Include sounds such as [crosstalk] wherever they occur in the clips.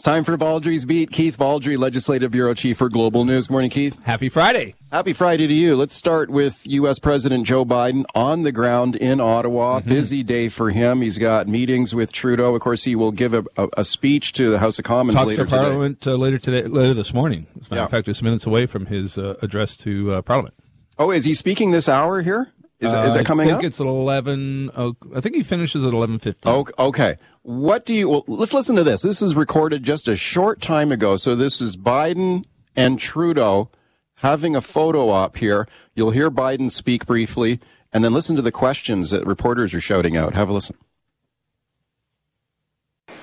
It's time for Baldrey's Beat. Keith Baldrey, Legislative Bureau Chief for Global News. Good morning, Keith. Happy Friday. Happy Friday to you. Let's start with U.S. President Joe Biden on the ground in Ottawa. Mm-hmm. Busy day for him. He's got meetings with Trudeau. Of course, he will give a, a, a speech to the House of Commons Talks later to Parliament uh, later today, later this morning. As a matter yeah. of fact, just minutes away from his uh, address to uh, Parliament. Oh, is he speaking this hour here? Is, is it coming I think up? it's at eleven. Oh, I think he finishes at eleven fifteen. Okay. What do you? Well, let's listen to this. This is recorded just a short time ago. So this is Biden and Trudeau having a photo op here. You'll hear Biden speak briefly, and then listen to the questions that reporters are shouting out. Have a listen.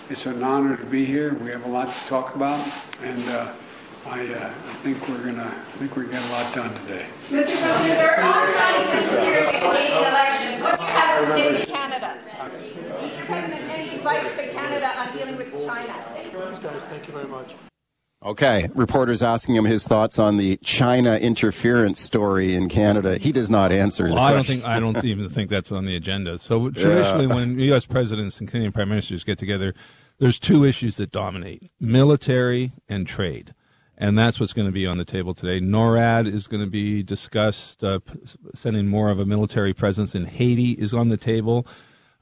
It's an honor to be here. We have a lot to talk about, and. Uh, I, uh, I think we're gonna. I think we're gonna get a lot done today. Mr. President, there are outstanding secretaries in Canadian elections. What do you have to say to Canada? Mr. President, any advice for Canada on dealing with China? Thank you very much. Okay, reporters asking him his thoughts on the China interference story in Canada. He does not answer. Well, I don't think I don't [laughs] even think that's on the agenda. So traditionally, yeah. when U.S. presidents and Canadian prime ministers get together, there's two issues that dominate: military and trade and that's what's going to be on the table today. NORAD is going to be discussed. Uh, sending more of a military presence in Haiti is on the table.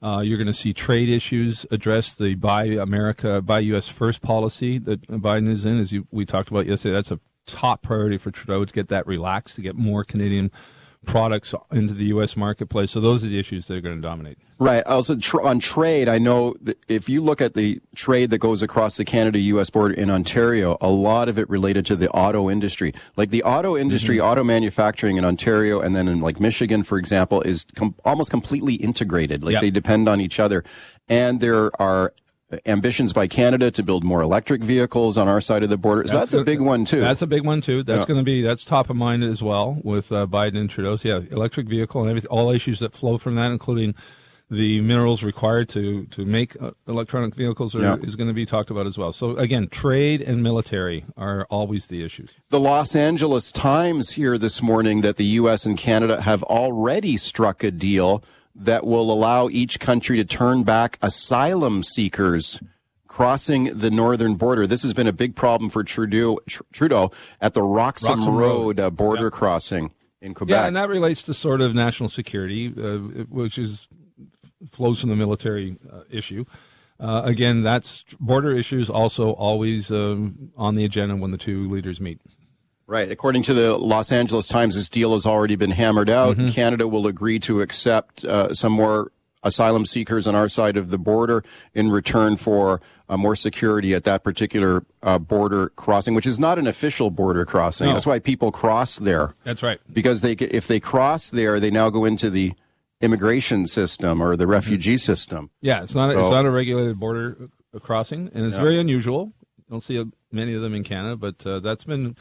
Uh, you're going to see trade issues addressed. The Buy America, Buy U.S. First policy that Biden is in, as you, we talked about yesterday, that's a top priority for Trudeau to get that relaxed, to get more Canadian products into the U.S. marketplace. So those are the issues that are going to dominate. Right. Also, tr- on trade, I know if you look at the trade that goes across the Canada-U.S. border in Ontario, a lot of it related to the auto industry. Like the auto industry, mm-hmm. auto manufacturing in Ontario and then in like Michigan, for example, is com- almost completely integrated. Like yep. they depend on each other. And there are ambitions by Canada to build more electric vehicles on our side of the border. So that's, that's a, big one too. That's a big one too. That's yeah. going to be that's top of mind as well with uh, Biden and Trudeau. So yeah, electric vehicle and everything, all issues that flow from that, including the minerals required to to make uh, electronic vehicles are, yeah. is going to be talked about as well. So again, trade and military are always the issues. The Los Angeles Times here this morning that the U.S. and Canada have already struck a deal that will allow each country to turn back asylum seekers crossing the northern border. This has been a big problem for Trudeau, Trudeau at the Roxham, Roxham Road, Road. Uh, border yeah. crossing in Quebec. Yeah, and that relates to sort of national security, uh, which is flows from the military uh, issue. Uh, again, that's border issues also always um, on the agenda when the two leaders meet. Right. According to the Los Angeles Times, this deal has already been hammered out. Mm-hmm. Canada will agree to accept uh, some more asylum seekers on our side of the border in return for uh, more security at that particular uh, border crossing, which is not an official border crossing. No. That's why people cross there. That's right. Because they, if they cross there, they now go into the immigration system or the refugee mm-hmm. system. Yeah, it's not. So, it's not a regulated border crossing, and it's yeah. very unusual. don't see many of them in Canada, but uh, that's been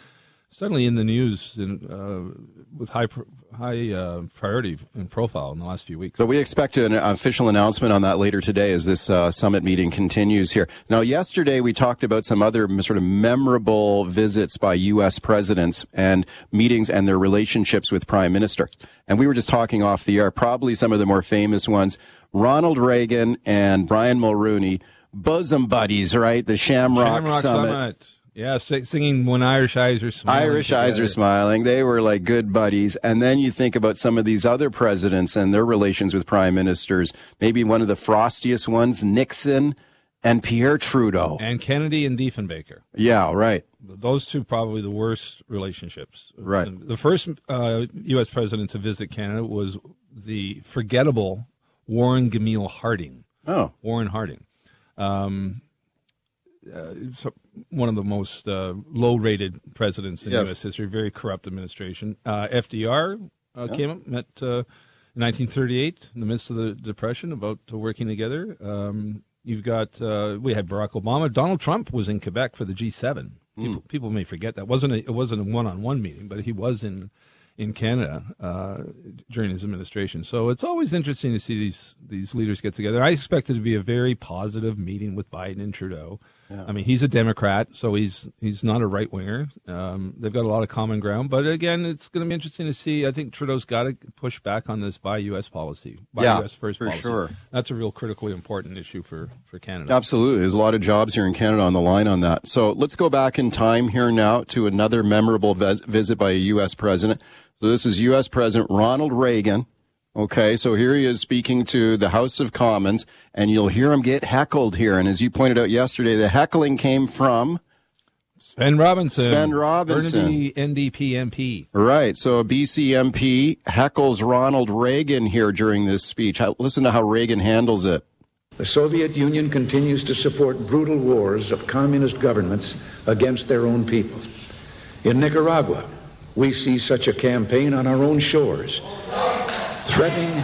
certainly in the news in, uh, with high high uh, priority and profile in the last few weeks. So we expect an official announcement on that later today as this uh, summit meeting continues here. Now, yesterday we talked about some other sort of memorable visits by U.S. presidents and meetings and their relationships with prime minister. And we were just talking off the air. Probably some of the more famous ones: Ronald Reagan and Brian Mulroney, bosom buddies, right? The Shamrock, Shamrock Summit. Summit yeah, singing "When Irish Eyes Are Smiling." Irish together. Eyes Are Smiling. They were like good buddies. And then you think about some of these other presidents and their relations with prime ministers. Maybe one of the frostiest ones, Nixon and Pierre Trudeau, and Kennedy and Diefenbaker. Yeah, right. Those two probably the worst relationships. Right. The first uh, U.S. president to visit Canada was the forgettable Warren Gamaliel Harding. Oh, Warren Harding. Um, uh, one of the most uh, low-rated presidents in yes. U.S. history. Very corrupt administration. Uh, FDR uh, yeah. came up, met uh, in 1938 in the midst of the Depression, about working together. Um, you've got we had Barack Obama. Donald Trump was in Quebec for the G7. People, mm. people may forget that wasn't a, it wasn't a one-on-one meeting, but he was in in Canada uh, during his administration. So it's always interesting to see these these leaders get together. I expect it to be a very positive meeting with Biden and Trudeau. I mean, he's a Democrat, so he's he's not a right winger. Um, they've got a lot of common ground, but again, it's going to be interesting to see. I think Trudeau's got to push back on this buy U.S. policy, buy Yeah, U.S. first for policy. sure. That's a real critically important issue for for Canada. Absolutely. There's a lot of jobs here in Canada on the line on that. So let's go back in time here now to another memorable vis- visit by a U.S. president. So this is U.S. President Ronald Reagan. Okay, so here he is speaking to the House of Commons, and you'll hear him get heckled here. And as you pointed out yesterday, the heckling came from Svend Robinson. Svend Robinson. Burnaby NDP MP. Right. So a BC MP heckles Ronald Reagan here during this speech. Listen to how Reagan handles it. The Soviet Union continues to support brutal wars of communist governments against their own people. In Nicaragua, we see such a campaign on our own shores. Threatening,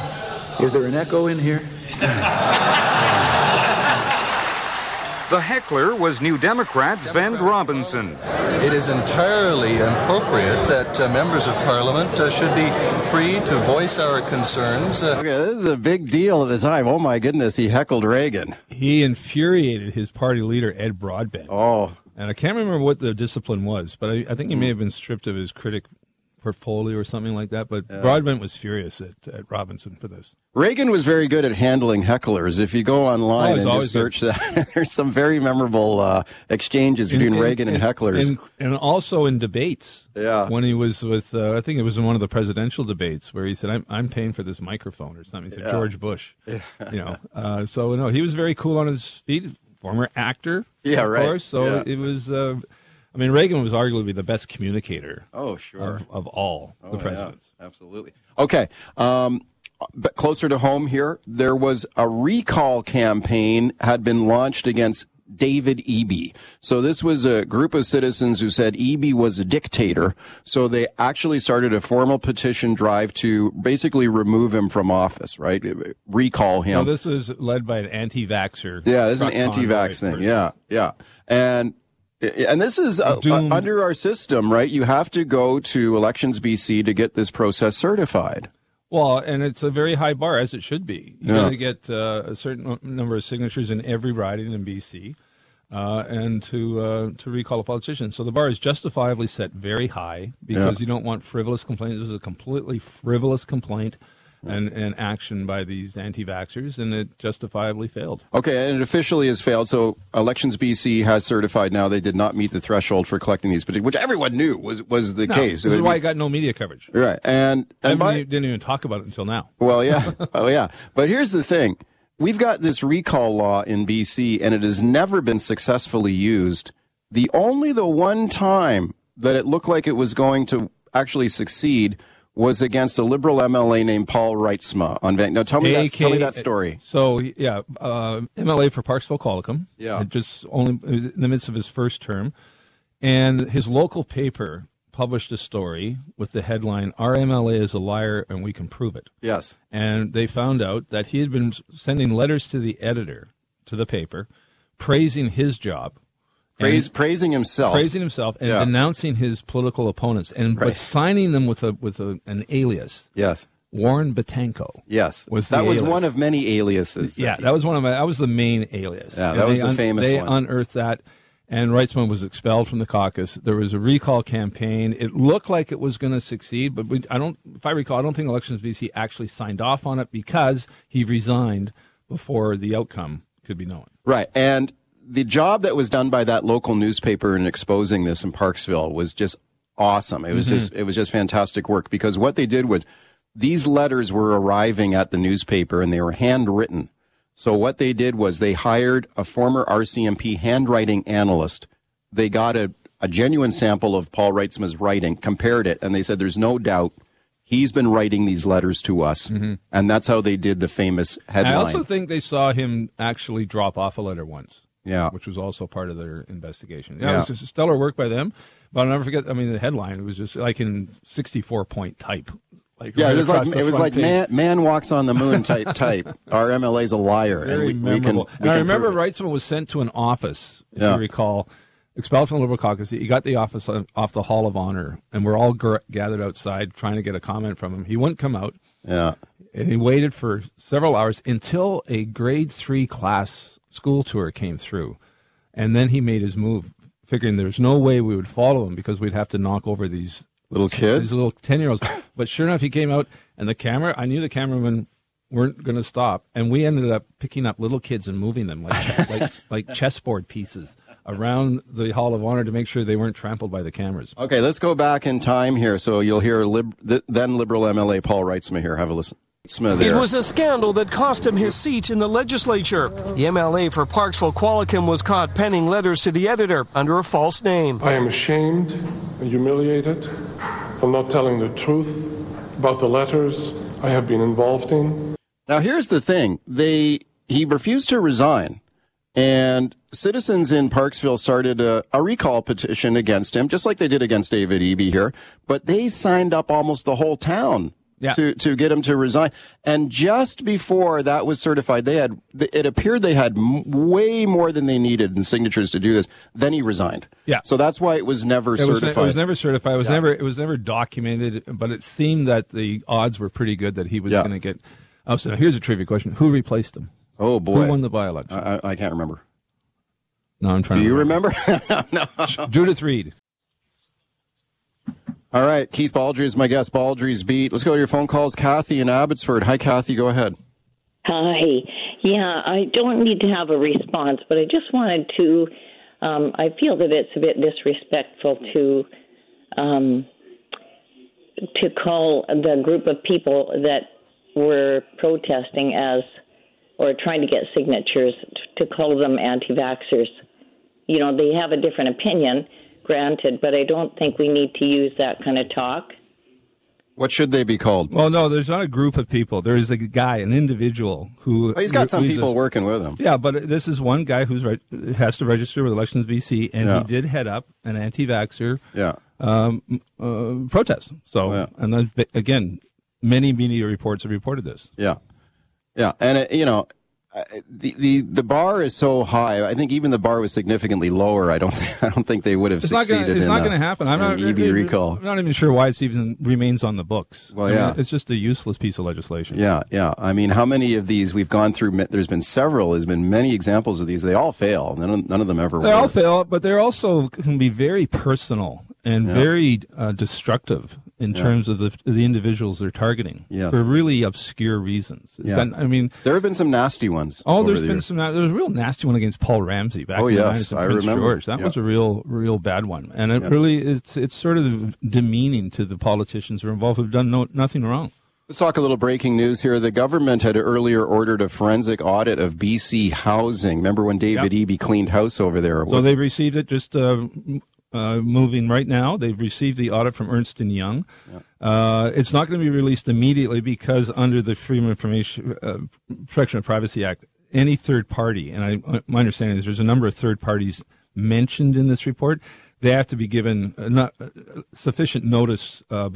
is there an echo in here? The heckler was New Democrat Svend Robinson. It is entirely appropriate that uh, members of Parliament uh, should be free to voice our concerns. Uh, Okay, this is a big deal at the time. Oh my goodness, he heckled Reagan. He infuriated his party leader Ed Broadbent. Oh, And I can't remember what the discipline was, but I, I think he may have been stripped of his critic portfolio or something like that. But Broadbent was furious at, at Robinson for this. Reagan was very good at handling hecklers. If you go online and just search that, [laughs] there's some very memorable uh, exchanges between Reagan and, hecklers. and, and also in debates. Yeah. when he was with, uh, I think it was in one of the presidential debates where he said, "I'm I'm paying for this microphone" or something. He said George Bush. yeah. You know, uh, so no, he was very cool on his feet. Former actor, Yeah, right. course. So Yeah. it was. I mean, Reagan was arguably the best communicator oh, sure. of, of all Oh, the yeah, presidents. absolutely. Okay. Um, but closer to home here, there was a recall campaign had been launched against David Eby. So this was a group of citizens who said Eby was a dictator. So they actually started a formal petition drive to basically remove him from office, right? Recall him. No, this is led by an anti-vaxxer. Yeah, this is an anti-vax thing. person. Yeah, yeah, and and this is uh, under our system, right? You have to go to Elections BC to get this process certified. Well, and it's a very high bar, as it should be. You Yeah. got to get uh, a certain number of signatures in every riding in BC, uh, and to uh, to recall a politician. So the bar is justifiably set very high because Yeah. you don't want frivolous complaints. This is a completely frivolous complaint. And, and action by these anti-vaxxers, and it justifiably failed. Okay, and it officially has failed. So Elections BC has certified now they did not meet the threshold for collecting these which everyone knew was was the No, case. This is why it got no media coverage. right, and and by, didn't even talk about it until now. Well, yeah. [laughs] oh, yeah. But here's the thing. We've got this recall law in BC and it has never been successfully used. The only the one time that it looked like it was going to actually succeed was against a liberal MLA named Paul Reitsma on Van. Now tell me that, tell me that story. So yeah, uh, MLA for Parksville Qualicum. Yeah. just only in the midst of his first term, and his local paper published a story with the headline "Our MLA is a liar and we can prove it." Yes. And they found out that he had been sending letters to the editor to the paper, praising his job. Praise, praising himself. praising himself and Yeah. denouncing his political opponents, and but Right. signing them with a with a, an alias, Yes. Warren Betanko. Yes. Was that was alias. one of many aliases. Yeah, he- that was one of my. That was the main alias. Yeah, And that was the famous They one. unearthed that, and Reitsma was expelled from the caucus. There was a recall campaign. It looked like it was going to succeed, but we, I don't. If I recall, I don't think Elections BC actually signed off on it because he resigned before the outcome could be known. Right. And the job that was done by that local newspaper in exposing this in Parksville was just awesome. It was mm-hmm. just it was just fantastic work because what they did was these letters were arriving at the newspaper and they were handwritten. So what they did was they hired a former RCMP handwriting analyst. They got a, a genuine sample of Paul Reitsma's writing, compared it, and they said there's no doubt he's been writing these letters to us. Mm-hmm. And that's how they did the famous headline. I also think they saw him actually drop off a letter once. Yeah. which was also part of their investigation. Yeah, Yeah. it was just stellar work by them. But I'll never forget. I mean, the headline was just like in sixty-four point type. Like Yeah, right it was like it was like page. man, man walks on the moon type [laughs] type. Our MLA's a liar, Very and we, we can. memorable. We and I remember prove it. Reitsma was sent to an office, if Yeah. you recall, expelled from the Liberal caucus. He got the office uh, off the Hall of Honor, and we're all gr- gathered outside trying to get a comment from him. He wouldn't come out, Yeah, and he waited for several hours until a grade three class school tour came through. and then he made his move, figuring there's no way we would follow him because we'd have to knock over these Little kids? these little ten year olds. [laughs] but sure enough, he came out, and the camera. I knew the cameraman weren't going to stop, and we ended up picking up little kids and moving them like [laughs] like like chessboard pieces around the Hall of Honor to make sure they weren't trampled by the cameras. Okay, let's go back in time here. So you'll hear lib- th- then Liberal MLA Paul Reitsma here. Have a listen. Reitsma It was a scandal that cost him his seat in the legislature. The MLA for Parksville Qualicum was caught penning letters to the editor under a false name. I am ashamed and humiliated for not telling the truth about the letters I have been involved in. Now here's the thing: they he refused to resign, and citizens in Parksville started a, a recall petition against him, just like they did against David Eby here. But they signed up almost the whole town. Yeah. To, to get him to resign. And just before that was certified, they had, it appeared they had way more than they needed in signatures to do this. Then he resigned. Yeah. So that's why it was never It was, certified. it was never certified. It was never it was never documented, but it seemed that the odds were pretty good that he was Yeah. going to get. Oh, so now here's a trivia question: Who replaced him? oh boy. Who won the by-election? I, I- I can't remember. no, I'm trying. Do you remember? [laughs] No. Judith Reid. All right, Keith Baldrey is my guest. Baldrey's beat. Let's go to your phone calls. Kathy in Abbotsford. Hi, Kathy. Go ahead. Hi. Yeah, I don't need to have a response, but I just wanted to. Um, I feel that it's a bit disrespectful to um, to call the group of people that were protesting as or trying to get signatures to call them anti-vaxxers. You know, they have a different opinion, granted, but I don't think we need to use that kind of talk. What should they be called? Well, no, there's not a group of people. There is a guy, an individual who. Oh, he's got some who's people a- working with him. Yeah, but this is one guy who's re- has to register with Elections BC, and Yeah. he did head up an anti-vaxxer Yeah. um, uh, protest. So, Yeah. and then again, many media reports have reported this. Yeah. Yeah. And, it, you know, uh, the, the the bar is so high. I think even the bar was significantly lower. I don't [laughs] I don't think they would have It's not succeeded. going. It's in not going to happen. I'm not. Eby recall. I'm not even sure why it's even remains on the books. Well, I mean, yeah. it's just a useless piece of legislation. Yeah, yeah. I mean, how many of these we've gone through? There's been several. There's been many examples of these. They all fail. None of, none of them ever. They all fail, but they're also can be very personal and very uh, destructive in terms of the the individuals they're targeting Yes. for really obscure reasons. It's Yeah. I mean, There have been some nasty ones. oh, there's the been years. some. There was a real nasty one against Paul Ramsey back Oh, in the yes, 90s in I Prince remember. George. That Yeah. was a real, real bad one, and it really it's it's sort of demeaning to the politicians who are involved who've done no, nothing wrong. Let's talk a little breaking news here. The government had earlier ordered a forensic audit of BC housing. Remember when David Eby cleaned house over there? So they've received it just uh, uh, moving right now. They've received the audit from Ernst and Young. Uh, it's not going to be released immediately because under the Freedom of Information uh, Protection of Privacy Act, any third party, and I, my understanding is there's a number of third parties mentioned in this report. They have to be given uh, not, uh, sufficient notice uh,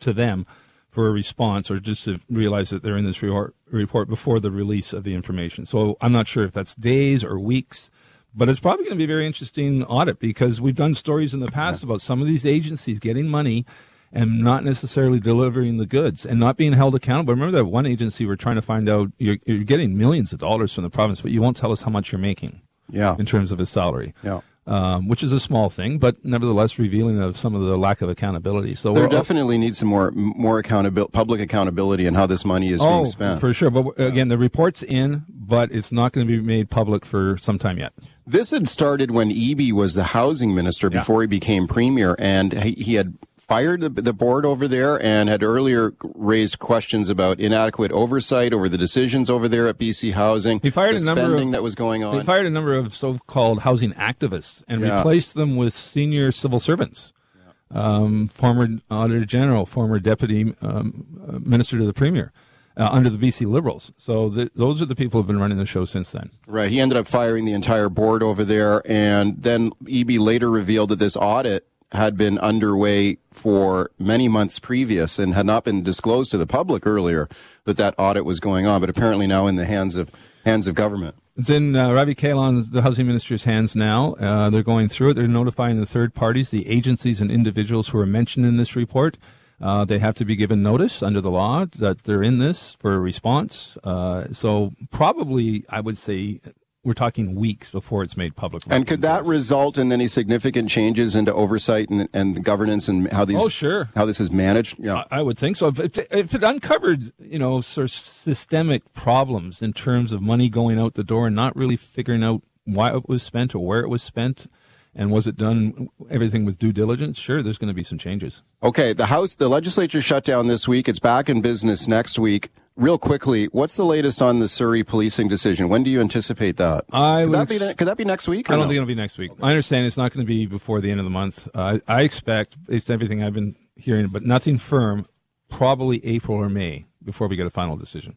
to them for a response or just to realize that they're in this report before the release of the information. So I'm not sure if that's days or weeks, but it's probably going to be a very interesting audit because we've done stories in the past about some of these agencies getting money and not necessarily delivering the goods and not being held accountable. Remember that one agency we're trying to find out you're, you're getting millions of dollars from the province, but you won't tell us how much you're making yeah, in terms of a salary. yeah. Um, which is a small thing, but nevertheless revealing of some of the lack of accountability. So There definitely needs some more more accountability, public accountability, in how this money is being spent. Oh, for sure. But again, the report's in, but it's not going to be made public for some time yet. This had started when Eby was the housing minister Yeah. before he became premier, and he, he had fired the, the board over there and had earlier raised questions about inadequate oversight over the decisions over there at BC Housing. He fired the a number spending of- that was going on. They fired a number of so-called housing activists and Yeah. replaced them with senior civil servants. Um, former Auditor General, former Deputy um, uh, Minister to the Premier, uh, under the BC Liberals. So th those are the people who've been running the show since then. Right. He ended up firing the entire board over there. And then Eby later revealed that this audit had been underway for many months previous and had not been disclosed to the public earlier that that audit was going on, but apparently now in the hands of hands of government. It's in uh, Ravi Kahlon's, the housing minister's hands now. Uh, they're going through it. They're notifying the third parties, the agencies and individuals who are mentioned in this report. Uh, they have to be given notice under the law that they're in this for a response. Uh, so probably, I would say, we're talking weeks before it's made public. And could that result in any significant changes into oversight and, and governance and how these? Oh, sure. How this is managed? Yeah, I, I would think so. If it, if it uncovered, you know, sort of systemic problems in terms of money going out the door and not really figuring out why it was spent or where it was spent, and was it done everything with due diligence? Sure, there's going to be some changes. Okay, the House, the legislature shut down this week. It's back in business next week. Real quickly, what's the latest on the Surrey policing decision? When do you anticipate that? I could, that be, could that be next week? I don't no? think it'll be next week. I understand it's not going to be before the end of the month. Uh, I expect, based on everything I've been hearing, but nothing firm, probably April or May before we get a final decision.